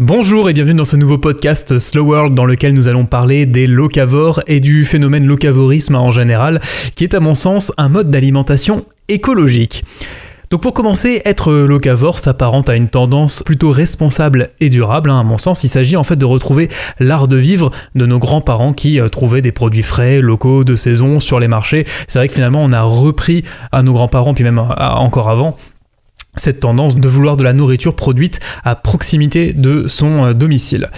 Bonjour et bienvenue dans ce nouveau podcast Slow World dans lequel nous allons parler des locavores et du phénomène locavorisme en général, qui est à mon sens un mode d'alimentation écologique. Donc pour commencer, être locavore s'apparente à une tendance plutôt responsable et durable. Hein, à mon sens, il s'agit en fait de retrouver l'art de vivre de nos grands-parents qui euh, trouvaient des produits frais, locaux, de saison sur les marchés. C'est vrai que finalement on a repris à nos grands-parents, puis même encore avant, cette tendance de vouloir de la nourriture produite à proximité de son euh, domicile.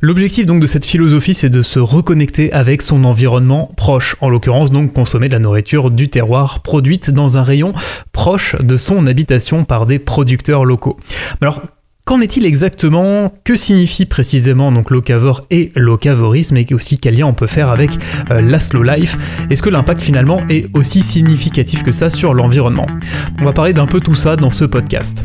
L'objectif donc de cette philosophie c'est de se reconnecter avec son environnement proche, en l'occurrence donc consommer de la nourriture du terroir produite dans un rayon proche de son habitation par des producteurs locaux. Qu'en est-il exactement? Que signifie précisément donc locavore et locavorisme et aussi quel lien on peut faire avec euh, la slow life? Est-ce que l'impact finalement est aussi significatif que ça sur l'environnement? On va parler d'un peu tout ça dans ce podcast.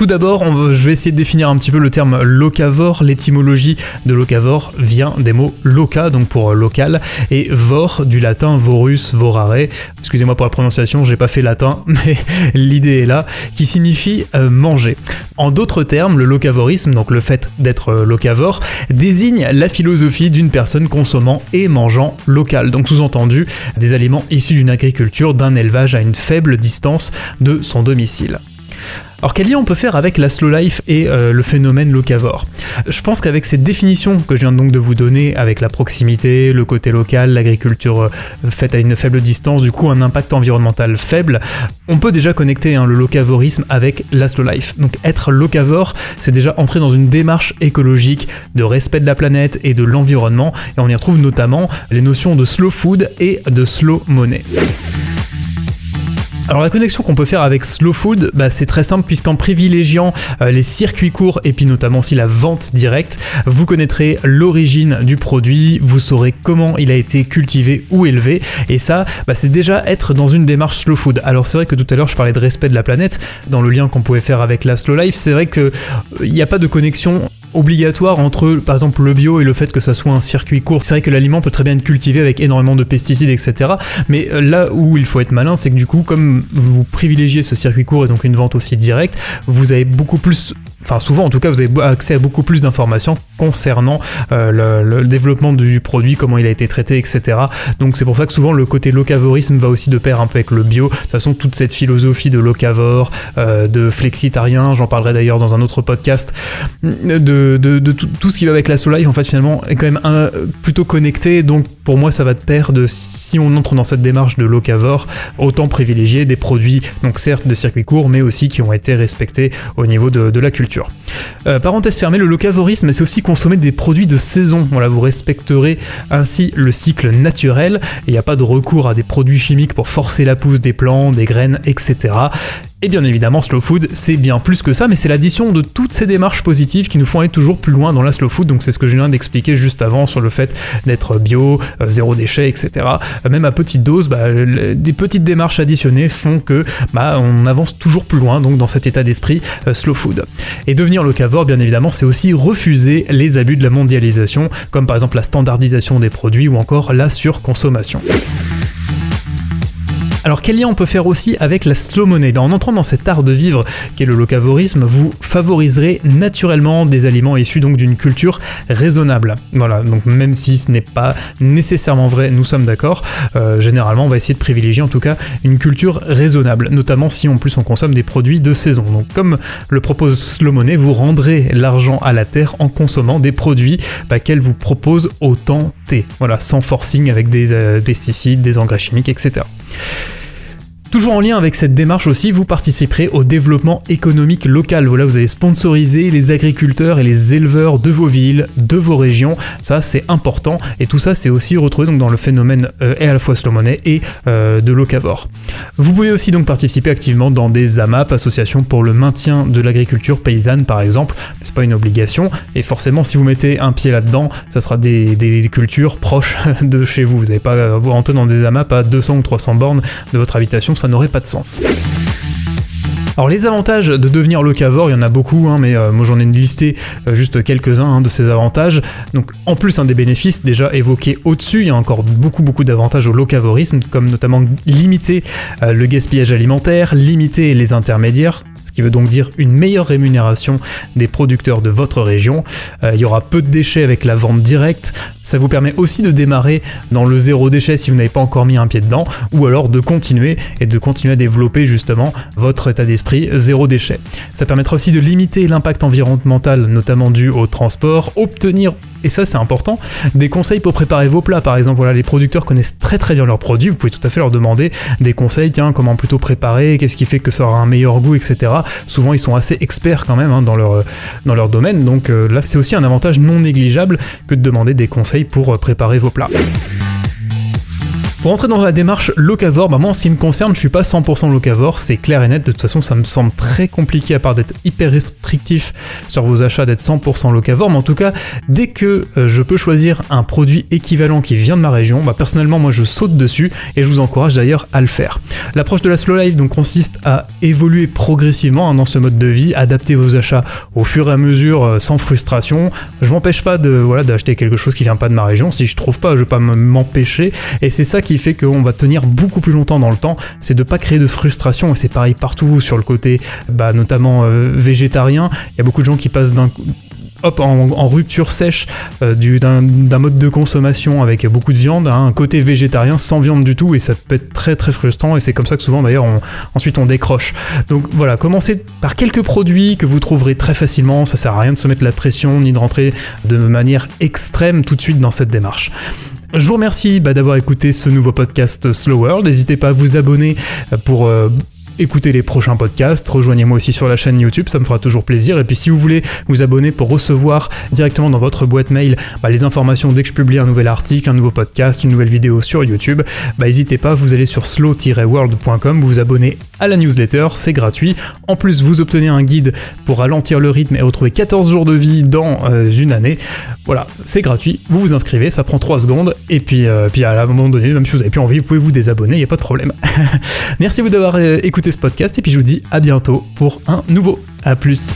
Tout d'abord, je vais essayer de définir un petit peu le terme locavore. L'étymologie de locavore vient des mots loca, donc pour local, et vor du latin vorus, vorare. Excusez-moi pour la prononciation, j'ai pas fait latin, mais l'idée est là, qui signifie euh, manger. En d'autres termes, le locavorisme, donc le fait d'être euh, locavore, désigne la philosophie d'une personne consommant et mangeant local. Donc sous-entendu, des aliments issus d'une agriculture, d'un élevage à une faible distance de son domicile. Alors quel lien on peut faire avec la slow life et euh, le phénomène locavore? Je pense qu'avec ces définitions que je viens donc de vous donner, avec la proximité, le côté local, l'agriculture euh, faite à une faible distance, du coup un impact environnemental faible, on peut déjà connecter hein, le locavorisme avec la slow life. Donc être locavore, c'est déjà entrer dans une démarche écologique de respect de la planète et de l'environnement, et on y retrouve notamment les notions de slow food et de slow money. Alors la connexion qu'on peut faire avec Slow Food, bah, c'est très simple puisqu'en privilégiant euh, les circuits courts et puis notamment aussi la vente directe, vous connaîtrez l'origine du produit, vous saurez comment il a été cultivé ou élevé et ça, bah, c'est déjà être dans une démarche Slow Food. Alors c'est vrai que tout à l'heure je parlais de respect de la planète dans le lien qu'on pouvait faire avec la Slow Life, c'est vrai qu'il euh, n'y a pas de connexion obligatoire entre par exemple le bio et le fait que ça soit un circuit court. C'est vrai que l'aliment peut très bien être cultivé avec énormément de pesticides, etc. Mais euh, là où il faut être malin, c'est que du coup, comme vous privilégiez ce circuit court et donc une vente aussi directe, vous avez beaucoup plus enfin souvent en tout cas vous avez accès à beaucoup plus d'informations concernant euh, le, développement du produit, comment il a été traité, etc. Donc c'est pour ça que souvent le côté locavorisme va aussi de pair un peu avec le bio. De toute façon toute cette philosophie de locavore, euh, de flexitarien, j'en parlerai d'ailleurs dans un autre podcast, de, tout, ce qui va avec la soleil en fait finalement est quand même plutôt connecté. Donc pour moi ça va de pair de si on entre dans cette démarche de locavore, autant privilégier des produits donc certes de circuit court mais aussi qui ont été respectés au niveau de la culture culture. Euh, parenthèse fermée, le locavorisme, c'est aussi consommer des produits de saison. Voilà, vous respecterez ainsi le cycle naturel. Il n'y a pas de recours à des produits chimiques pour forcer la pousse des plants, des graines, etc. Et bien évidemment, slow food, c'est bien plus que ça, mais c'est l'addition de toutes ces démarches positives qui nous font aller toujours plus loin dans la slow food. Donc c'est ce que je viens d'expliquer juste avant sur le fait d'être bio, euh, zéro déchet, etc. Euh, même à petite dose, bah, des petites démarches additionnées font que bah, on avance toujours plus loin donc dans cet état d'esprit slow food. Et devenir locavore, bien évidemment, c'est aussi refuser les abus de la mondialisation, comme par exemple la standardisation des produits ou encore la surconsommation. Alors quel lien on peut faire aussi avec la slow money? Ben, En entrant dans cet art de vivre qu'est le locavorisme, vous favoriserez naturellement des aliments issus donc d'une culture raisonnable. Voilà, donc même si ce n'est pas nécessairement vrai, nous sommes d'accord, euh, généralement on va essayer de privilégier en tout cas une culture raisonnable, notamment si en plus on consomme des produits de saison. Donc comme le propose Slow Money, vous rendrez l'argent à la terre en consommant des produits bah, qu'elle vous propose autant T. Voilà, sans forcing avec des euh, pesticides, des engrais chimiques, etc. Toujours en lien avec cette démarche aussi, vous participerez au développement économique local. Voilà, vous allez sponsoriser les agriculteurs et les éleveurs de vos villes, de vos régions. Ça, c'est important. Et tout ça, c'est aussi retrouvé donc dans le phénomène euh, et à la fois slow money et euh, de locavore. Vous pouvez aussi donc participer activement dans des AMAP, associations pour le maintien de l'agriculture paysanne par exemple. C'est pas une obligation. Et forcément, si vous mettez un pied là-dedans, ça sera des, des, cultures proches de chez vous. Vous n'allez pas vous rentrer dans des AMAP à 200 ou 300 bornes de votre habitation ça n'aurait pas de sens. Alors les avantages de devenir locavore, il y en a beaucoup, hein, mais euh, moi j'en ai listé euh, juste quelques-uns hein, de ces avantages. Donc en plus un des bénéfices déjà évoqués au-dessus, il y a encore beaucoup beaucoup d'avantages au locavorisme, comme notamment limiter euh, le gaspillage alimentaire, limiter les intermédiaires, qui veut donc dire une meilleure rémunération des producteurs de votre région. Il y aura peu de déchets avec la vente directe. Ça vous permet aussi de démarrer dans le zéro déchet si vous n'avez pas encore mis un pied dedans, ou alors de continuer et de continuer à développer justement votre état d'esprit zéro déchet. Ça permettra aussi de limiter l'impact environnemental, notamment dû au transport, obtenir, et ça c'est important, des conseils pour préparer vos plats. Par exemple, voilà, les producteurs connaissent très très bien leurs produits, vous pouvez tout à fait leur demander des conseils, tiens, comment plutôt préparer, qu'est-ce qui fait que ça aura un meilleur goût, etc. Souvent ils sont assez experts quand même hein, dans, leur, dans leur domaine, donc euh, là c'est aussi un avantage non négligeable que de demander des conseils pour préparer vos plats. Pour entrer dans la démarche locavore, bah moi en ce qui me concerne, je suis pas 100% locavore, c'est clair et net, de toute façon ça me semble très compliqué à part d'être hyper restrictif sur vos achats d'être 100% locavore, mais en tout cas, dès que euh, je peux choisir un produit équivalent qui vient de ma région, bah personnellement moi je saute dessus et je vous encourage d'ailleurs à le faire. L'approche de la slow life donc consiste à évoluer progressivement hein, dans ce mode de vie, adapter vos achats au fur et à mesure euh, sans frustration. Je m'empêche pas de voilà d'acheter quelque chose qui vient pas de ma région, si je trouve pas, je vais pas m'empêcher et c'est ça qui fait qu'on va tenir beaucoup plus longtemps dans le temps, c'est de pas créer de frustration, et c'est pareil partout sur le côté, bah, notamment euh, végétarien, il y a beaucoup de gens qui passent d'un hop, en, rupture sèche euh, d'un mode de consommation avec beaucoup de viande, hein, un côté végétarien sans viande du tout, et ça peut être très très frustrant, et c'est comme ça que souvent d'ailleurs ensuite on décroche. Donc voilà, commencez par quelques produits que vous trouverez très facilement, ça sert à rien de se mettre la pression ni de rentrer de manière extrême tout de suite dans cette démarche. Je vous remercie bah, d'avoir écouté ce nouveau podcast Slow World. N'hésitez pas à vous abonner pour euh, écoutez les prochains podcasts, rejoignez-moi aussi sur la chaîne YouTube, ça me fera toujours plaisir. Et puis si vous voulez vous abonner pour recevoir directement dans votre boîte mail bah, les informations dès que je publie un nouvel article, un nouveau podcast, une nouvelle vidéo sur YouTube, bah, n'hésitez pas, vous allez sur slow-world.com, vous vous abonnez à la newsletter, c'est gratuit. En plus, vous obtenez un guide pour ralentir le rythme et retrouver 14 jours de vie dans euh, une année. Voilà, c'est gratuit, vous vous inscrivez, ça prend 3 secondes, et puis, euh, puis à un moment donné, même si vous n'avez plus envie, vous pouvez vous désabonner, il n'y a pas de problème. Merci vous d'avoir euh, écouté podcast et puis je vous dis à bientôt pour un nouveau. A plus.